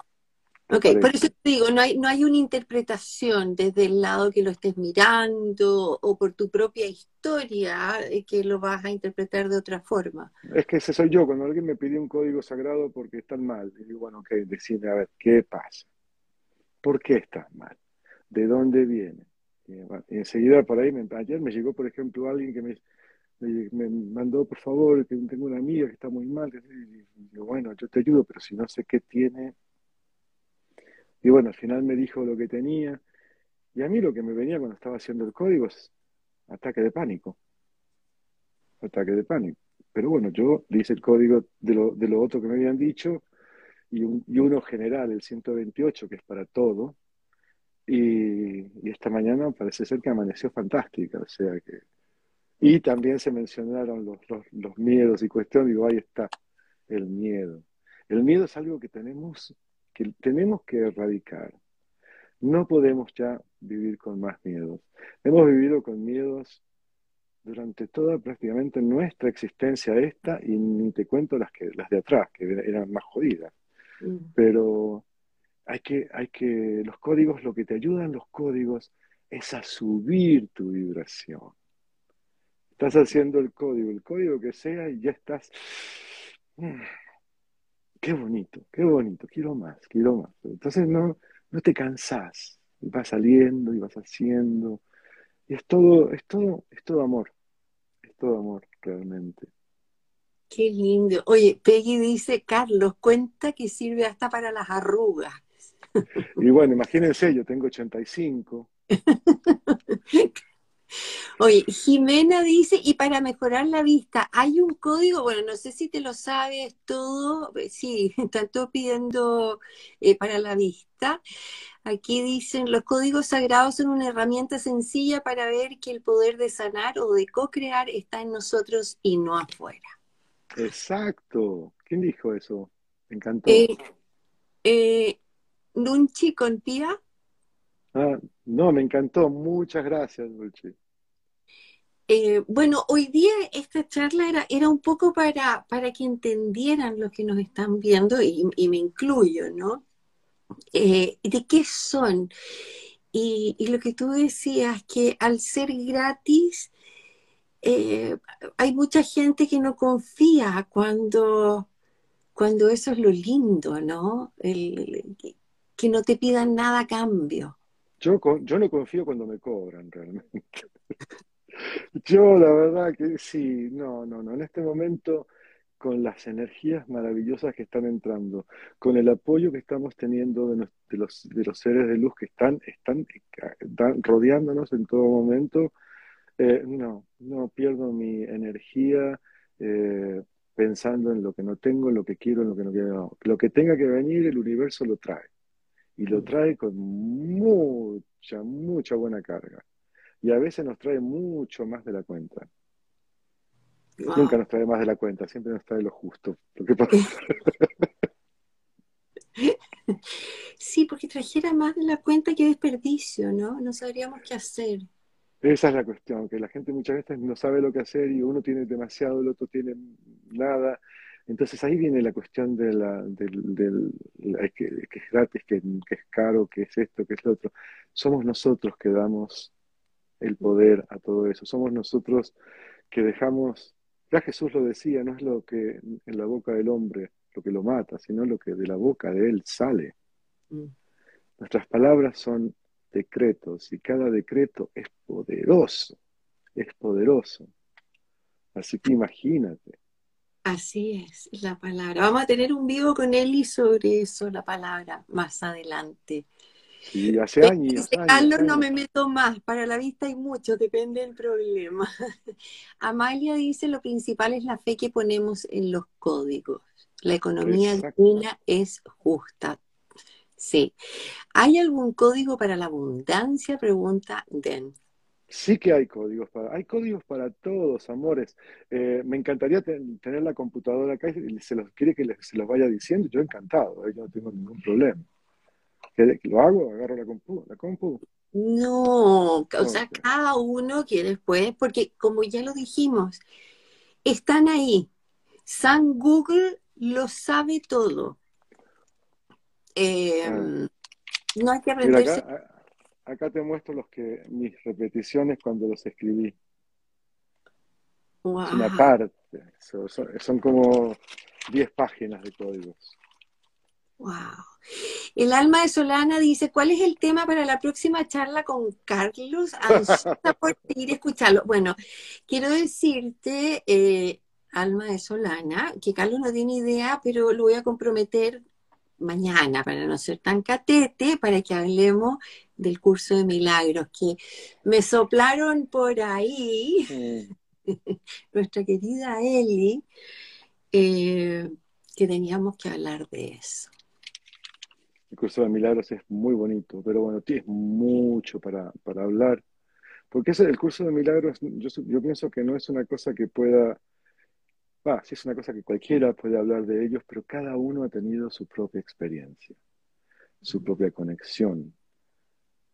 Ok, por eso te digo, no hay, no hay una interpretación desde el lado que lo estés mirando o por tu propia historia eh, que lo vas a interpretar de otra forma. Es que ese soy yo, cuando alguien me pide un código sagrado porque están mal, y digo, bueno, ok, decime, a ver, ¿qué pasa? ¿Por qué estás mal? ¿De dónde viene? Y, enseguida por ahí, me, ayer llegó, por ejemplo, alguien que me, me, mandó, por favor, que tengo una amiga que está muy mal. Y bueno, yo te ayudo, pero si no sé qué tiene. Y bueno, al final me dijo lo que tenía. Y a mí lo que me venía cuando estaba haciendo el código es ataque de pánico. Ataque de pánico. Pero bueno, yo le hice el código de lo, de lo otro que me habían dicho y, y uno general, el 128, que es para todo. Y, esta mañana parece ser que amaneció fantástica, o sea que... Y también se mencionaron los, los, miedos y cuestiones, digo, ahí está, el miedo. El miedo es algo que tenemos que, tenemos que erradicar. No podemos ya vivir con más miedos. Hemos vivido con miedos durante toda prácticamente nuestra existencia esta y ni te cuento las que las de atrás que eran más jodidas. Mm. Pero hay que, hay que, los códigos, lo que te ayudan los códigos es a subir tu vibración. Estás haciendo el código, el código que sea, y ya estás. Mm, qué bonito, qué bonito, quiero más, quiero más. Entonces no, no te cansás, vas saliendo y vas haciendo. Y es todo, es todo, es todo amor. Es todo amor, realmente. Qué lindo. Oye, Peggy dice, Carlos, cuenta que sirve hasta para las arrugas. (laughs) Y bueno, imagínense, yo tengo 85. (laughs) Oye, Jimena dice, y para mejorar la vista, hay un código, bueno, no sé si te lo sabes todo, eh, sí, (laughs) están todos pidiendo eh, para la vista. Aquí dicen, los códigos sagrados son una herramienta sencilla para ver que el poder de sanar o de co-crear está en nosotros y no afuera. Exacto. ¿Quién dijo eso? Me encantó. Eh, Nunchi con Pía. Ah, no, me encantó. Muchas gracias, Nunchi. Eh, bueno, hoy día esta charla era, era un poco para, para que entendieran los que nos están viendo, y, me incluyo, ¿no? Eh, de qué son. Y, lo que tú decías, que al ser gratis, eh, hay mucha gente que no confía cuando, cuando eso es lo lindo, ¿no? que no te pidan nada a cambio. Yo, yo no confío cuando me cobran realmente. (laughs) yo la verdad que sí, no, no, no. En este momento, con las energías maravillosas que están entrando, con el apoyo que estamos teniendo de, los, de los seres de luz que están, están, rodeándonos en todo momento, eh, no, no pierdo mi energía. Eh, pensando en lo que no tengo, en lo que quiero, en lo que no quiero. Lo que tenga que venir, el universo lo trae y lo trae con mucha, mucha buena carga. Y a veces nos trae mucho más de la cuenta. Nunca nos trae más de la cuenta, siempre nos trae lo justo. (laughs) sí, porque trajera más de la cuenta que desperdicio, ¿no? No sabríamos qué hacer. Esa es la cuestión, que la gente muchas veces no sabe lo que hacer y uno tiene demasiado, el otro tiene nada. Entonces ahí viene la cuestión de la, del, que, es gratis, que, es caro, que es esto, que es lo otro. Somos nosotros que damos el poder a todo eso. Somos nosotros que dejamos, ya Jesús lo decía, no es lo que en la boca del hombre lo que lo mata, sino lo que de la boca de él sale. Mm. Nuestras palabras son decretos y cada decreto es poderoso, es poderoso. Así que imagínate Así es, la palabra. Vamos a tener un vivo con Eli sobre eso, la palabra, más adelante. Sí, hace años. Carlos, no me meto más, para la vista hay mucho, depende del problema. (laughs) Amalia dice, lo principal es la fe que ponemos en los códigos. La economía es justa. Sí. ¿Hay algún código para la abundancia? Pregunta Den. Sí que hay códigos para, hay códigos para todos, amores. Eh, me encantaría tener la computadora acá y se los quiere que se los vaya diciendo. Yo encantado, eh, yo no tengo ningún problema. ¿Que, lo hago? Agarro la compu. La compu. No, o sea, cada uno que después, porque como ya lo dijimos, están ahí. San Google lo sabe todo. Eh, ah. No hay que aprenderse. Acá te muestro los que mis repeticiones cuando los escribí. Es una parte, son, como 10 páginas de códigos. Wow. El alma de Solana dice, ¿cuál es el tema para la próxima charla con Carlos? Ansiosa por seguir escucharlo. Bueno, quiero decirte, eh, alma de Solana, que Carlos no tiene idea, pero lo voy a comprometer mañana para no ser tan catete, para que hablemos del curso de milagros, que me soplaron por ahí, (laughs) nuestra querida Eli, eh, que teníamos que hablar de eso. El curso de milagros es muy bonito, pero bueno, tienes mucho para, para hablar, porque ese, el curso de milagros, yo, yo pienso que no es una cosa que pueda Ah, sí es una cosa que cualquiera puede hablar de ellos, pero cada uno ha tenido su propia experiencia, su propia conexión.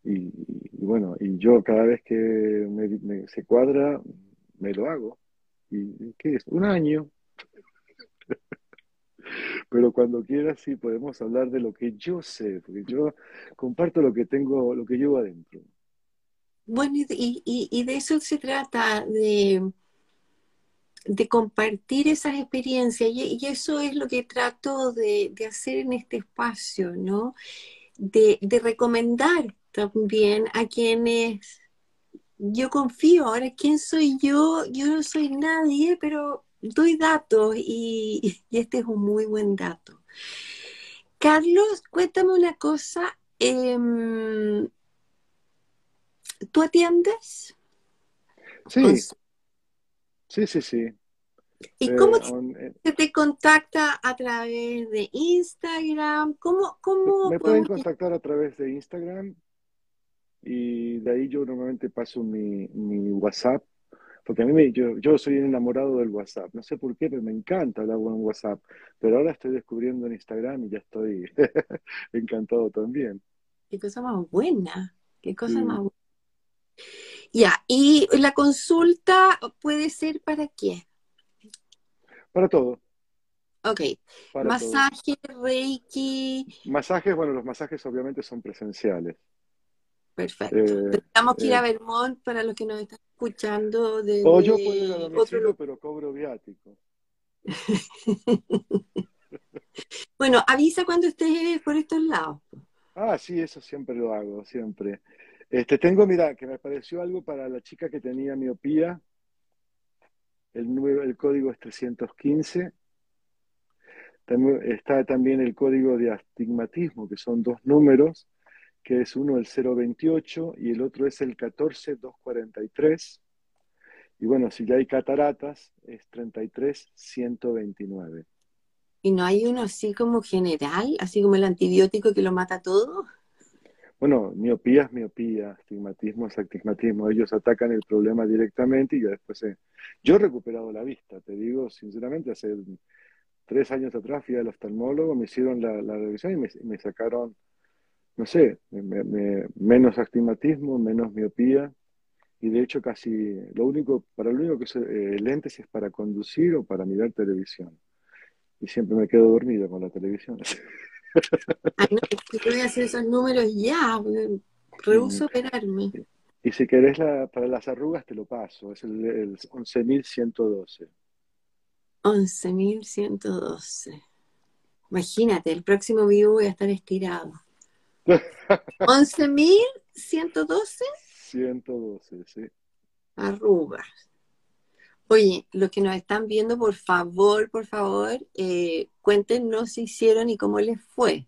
Y, bueno, y yo cada vez que me, se cuadra, me lo hago. ¿Y qué es? Un año. (laughs) Pero cuando quieras sí podemos hablar de lo que yo sé, porque yo comparto lo que tengo, lo que llevo adentro. Bueno, y, y de eso se trata, de, de compartir esas experiencias y, eso es lo que trato de, hacer en este espacio, ¿no? De, recomendar también a quienes yo confío. Ahora, ¿quién soy yo? Yo no soy nadie, pero doy datos y, este es un muy buen dato. Carlos, cuéntame una cosa. Em, ¿Tú atiendes? Sí. Sí, sí, sí. ¿Y eh, cómo eh, se te contacta a través de Instagram? ¿Cómo, cómo me pueden contactar a través de Instagram y de ahí yo normalmente paso mi, mi WhatsApp, porque a mí me, yo, yo soy enamorado del WhatsApp, no sé por qué, pero me encanta hablar en WhatsApp, pero ahora estoy descubriendo en Instagram y ya estoy (laughs) encantado también. Qué cosa más buena, qué cosa más buena. Ya, y la consulta puede ser para qué? Para todo. Ok. Masaje, Reiki. Masajes, bueno, los masajes obviamente son presenciales. Perfecto. Eh, Tenemos que ir a eh, Vermont para los que nos están escuchando. De, o yo puedo ir a domicilio, pero cobro viático. (laughs) bueno, avisa cuando estés por estos lados. Ah, sí, eso siempre lo hago, siempre. Este, tengo, mira, que me pareció algo para la chica que tenía miopía. El, código es 315. También, está también el código de astigmatismo, que son dos números, que es uno el 028 y el otro es el 14243. Y bueno, si ya hay cataratas, es 33129. ¿Y no hay uno así como general, así como el antibiótico que lo mata todo? Bueno, miopía es miopía, astigmatismo es astigmatismo. Ellos atacan el problema directamente y ya después Yo he recuperado la vista, te digo sinceramente, hace tres años atrás fui al oftalmólogo, me hicieron la, revisión y me, sacaron, no sé, menos astigmatismo, menos miopía. Y de hecho casi lo único, para lo único que eh, lentes es para conducir o para mirar televisión. Y siempre me quedo dormido con la televisión. (laughs) Ay, no, voy a hacer esos números ya, rehuso operarme. Y si querés la, para las arrugas te lo paso, es el, el 11.112. 11.112. Imagínate, el próximo vivo voy a estar estirado. (laughs) ¿11.112? 112, sí. Arrugas. Oye, los que nos están viendo, por favor, por favor, eh, cuéntenos si hicieron y cómo les fue.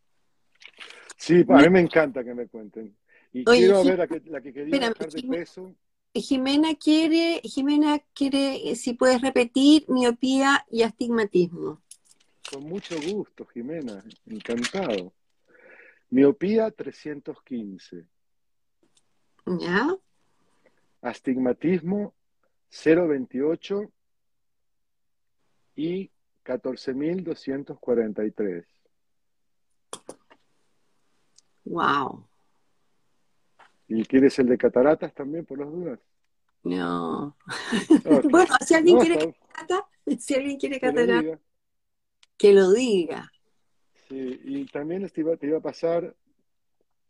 Sí, a mí me encanta que me cuenten. Y quiero ver a la que quería bajar de peso. Jimena quiere, Jimena quiere, eh, si puedes repetir, miopía y astigmatismo. Con mucho gusto, Jimena, encantado. Miopía 315. ¿Ya? Astigmatismo 028 y 14.243. Wow. ¿Y quieres el de cataratas también, por las dudas? No. (laughs) bueno, (laughs) si alguien quiere cataratas, si alguien quiere cataratas, que lo diga. Sí, y también te iba, te iba a pasar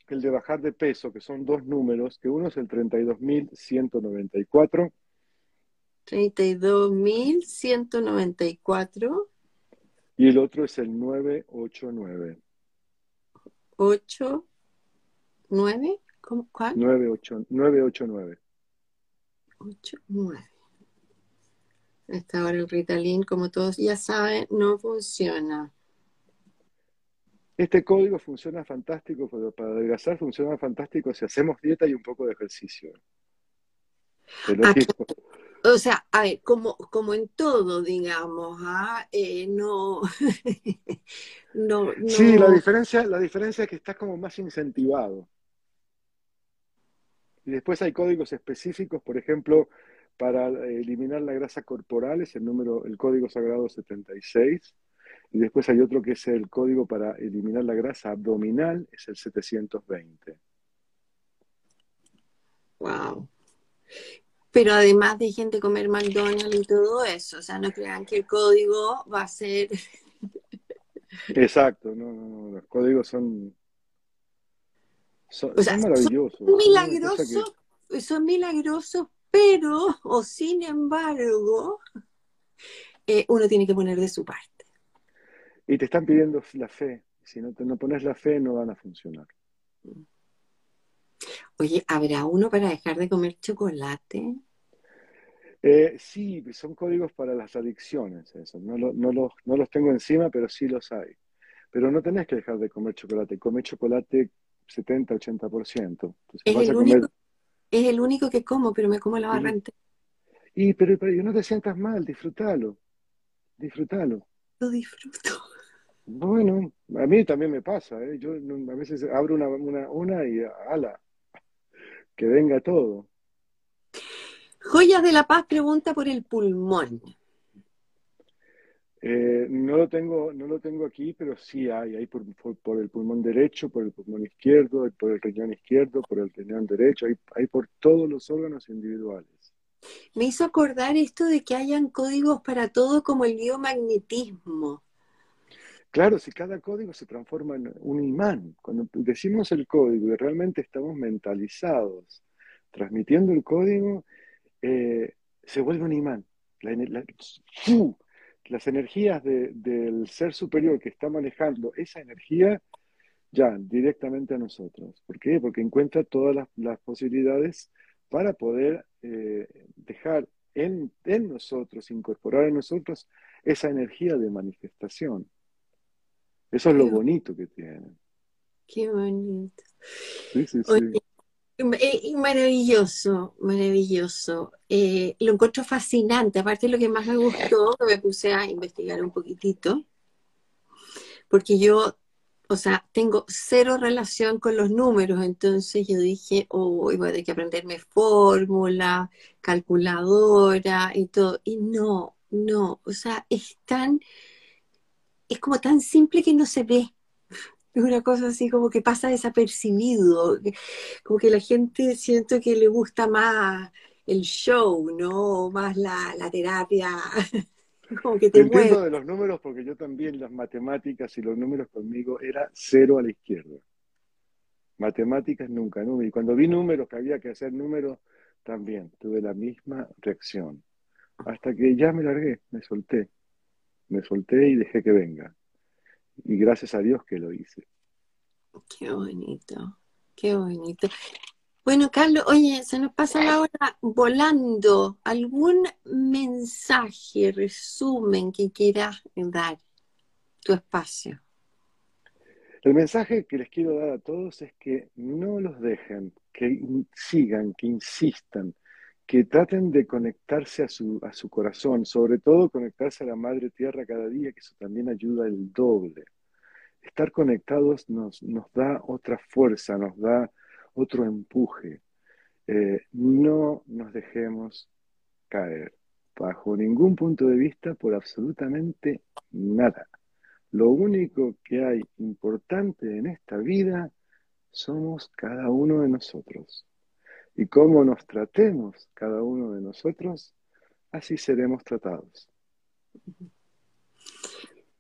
el de bajar de peso, que son dos números, que uno es el 32.194 32.194. Y el otro es el 989. 8, 9, ¿cuál? 9, 8, 9, 8, 9. 8, 9. Hasta ahora el Ritalin, como todos ya saben, no funciona. Este código funciona fantástico, pero para adelgazar funciona fantástico si hacemos dieta y un poco de ejercicio. O sea, a ver, como, como en todo, digamos, ¿ah? eh, no, (laughs) no, no, Sí, la diferencia, la diferencia es que estás como más incentivado. Y después hay códigos específicos, por ejemplo, para eliminar la grasa corporal, es el número, el código sagrado 76 y después hay otro que es el código para eliminar la grasa abdominal, es el 720. Wow. Pero además de gente comer McDonald's y todo eso, o sea, no crean que el código va a ser... Exacto, no, no, no, los códigos son, son, maravillosos. Son milagrosos, son milagrosos, pero, o sin embargo, eh, uno tiene que poner de su parte. Y te están pidiendo la fe. Si no, te, no pones la fe, no van a funcionar. Oye, ¿habrá uno para dejar de comer chocolate? Eh, sí, son códigos para las adicciones, eso. No, no, los, no los tengo encima, pero sí los hay. Pero no tenés que dejar de comer chocolate. Come chocolate 70, 80%. es, el único, es el único que como, pero me como la barra entera. Y pero, pero no te sientas mal, disfrútalo. Disfrútalo. Lo disfruto. (laughs) Bueno, a mí también me pasa, ¿eh? yo a veces abro una, una, una y ala, que venga todo. Joyas de la Paz pregunta por el pulmón. Eh, no lo tengo, no lo tengo aquí, pero sí hay, hay por, por, el pulmón derecho, por el pulmón izquierdo, por el riñón izquierdo, por el riñón derecho, hay, hay por todos los órganos individuales. Me hizo acordar esto de que hayan códigos para todo como el biomagnetismo. Claro, si cada código se transforma en un imán, cuando decimos el código y realmente estamos mentalizados transmitiendo el código, eh, se vuelve un imán. las energías del ser superior que está manejando esa energía ya directamente a nosotros. ¿Por qué? Porque encuentra todas las, posibilidades para poder eh, dejar en, en nosotros, incorporar en nosotros esa energía de manifestación. Eso es lo bonito que tiene. Qué bonito. Sí, sí, sí. Maravilloso, maravilloso. Eh, lo encuentro fascinante. Aparte, lo que más me gustó, me puse a investigar un poquitito, porque yo, o sea, tengo cero relación con los números. Entonces yo dije, oh, voy a tener que aprenderme fórmula, calculadora y todo. Y no, no, o sea, es tan es como tan simple que no se ve. Es una cosa así como que pasa desapercibido, como que la gente siento que le gusta más el show, ¿no? Más la, terapia. (laughs) Como que te Entiendo de los números porque yo también las matemáticas y los números conmigo era cero a la izquierda. Matemáticas nunca, ¿no? Y cuando vi números, que había que hacer números, también tuve la misma reacción. Hasta que ya me largué, me solté me solté y dejé que venga. Y gracias a Dios que lo hice. Qué bonito, qué bonito. Bueno, Carlos, oye, se nos pasa la hora volando. ¿Algún mensaje, resumen que quieras dar? Tu espacio. El mensaje que les quiero dar a todos es que no los dejen, que sigan, que insistan, que traten de conectarse a su, a su corazón, sobre todo conectarse a la Madre Tierra cada día, que eso también ayuda el doble. Estar conectados nos, nos da otra fuerza, nos da otro empuje. Eh, no nos dejemos caer bajo ningún punto de vista por absolutamente nada. Lo único que hay importante en esta vida somos cada uno de nosotros y cómo nos tratemos cada uno de nosotros, así seremos tratados.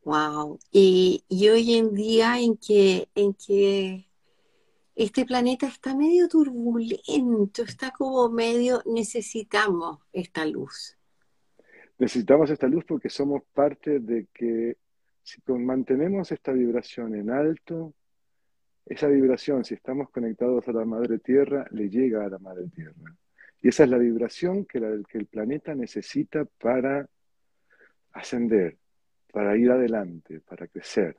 Wow. Y, hoy en día en que, en que este planeta está medio turbulento, está como medio, necesitamos esta luz. Necesitamos esta luz porque somos parte de que si mantenemos esta vibración en alto, esa vibración, si estamos conectados a la Madre Tierra, le llega a la Madre Tierra. Y esa es la vibración que, que el planeta necesita para ascender, para ir adelante, para crecer.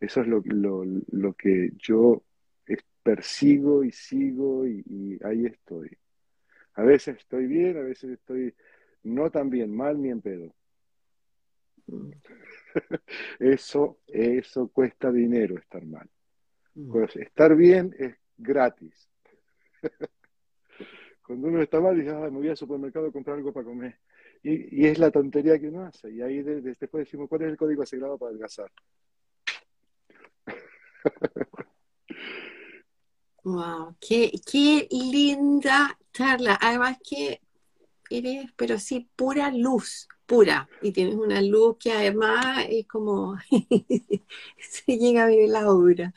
Eso es lo, lo, que yo persigo y sigo y, ahí estoy. A veces estoy bien, a veces estoy no tan bien, mal ni en pedo. Mm. (laughs) Eso, eso cuesta dinero estar mal. Mm. Pues estar bien es gratis. (laughs) Cuando uno está mal, dice, ah, me voy al supermercado a comprar algo para comer. Y, es la tontería que uno hace. Y ahí después decimos, ¿cuál es el código sagrado para adelgazar? (laughs) Wow, qué, qué linda charla. Además que eres, pero sí, pura luz, pura. Y tienes una luz que además es como (laughs) se llega a ver la obra.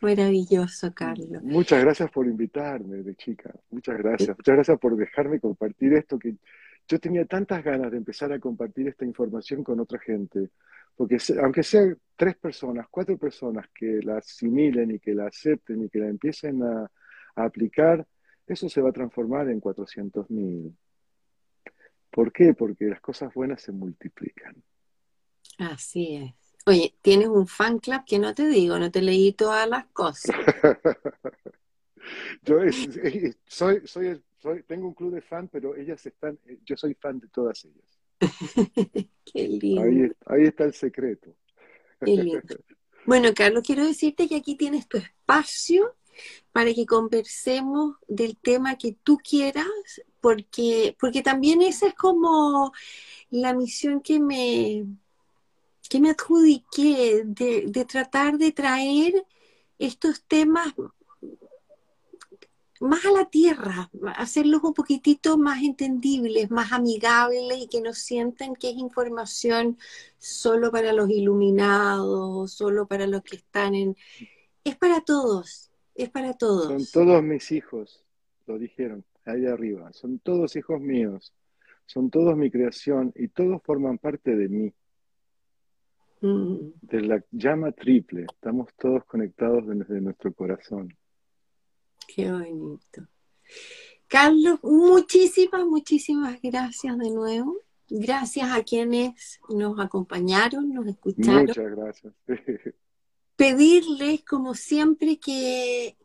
Maravilloso, Carlos. Muchas gracias por invitarme de chica. Muchas gracias. Muchas gracias por dejarme compartir esto que yo tenía tantas ganas de empezar a compartir esta información con otra gente. Porque aunque sean tres personas, cuatro personas que la asimilen y que la acepten y que la empiecen a, aplicar, eso se va a transformar en 400 mil. ¿Por qué? Porque las cosas buenas se multiplican. Así es. Oye, tienes un fan club que no te digo, no te leí todas las cosas. (laughs) yo soy, soy, soy, tengo un club de fan, pero ellas están, yo soy fan de todas ellas. (laughs) Qué lindo. Ahí, está el secreto. Bueno, Carlos, quiero decirte que aquí tienes tu espacio para que conversemos del tema que tú quieras, porque, porque también esa es como la misión que me, que me adjudiqué de, de tratar de traer estos temas más a la tierra, hacerlos un poquitito más entendibles, más amigables y que no sientan que es información solo para los iluminados, solo para los que están en... Es para todos, es para todos. Son todos mis hijos, lo dijeron ahí arriba, son todos hijos míos, son todos mi creación y todos forman parte de mí. Mm. De la llama triple, estamos todos conectados desde nuestro corazón. Qué bonito. Carlos, muchísimas, muchísimas gracias de nuevo. Gracias a quienes nos acompañaron, nos escucharon. Muchas gracias. (laughs) Pedirles, como siempre, que,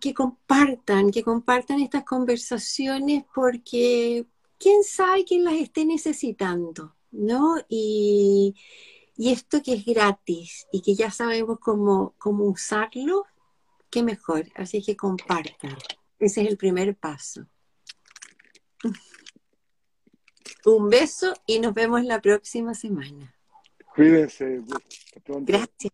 que, compartan, que compartan estas conversaciones porque quién sabe quién las esté necesitando, ¿no? Y, y esto que es gratis y que ya sabemos cómo, cómo usarlo, qué mejor. Así que compartan. Ese es el primer paso. Un beso y nos vemos la próxima semana. Cuídense. Gracias.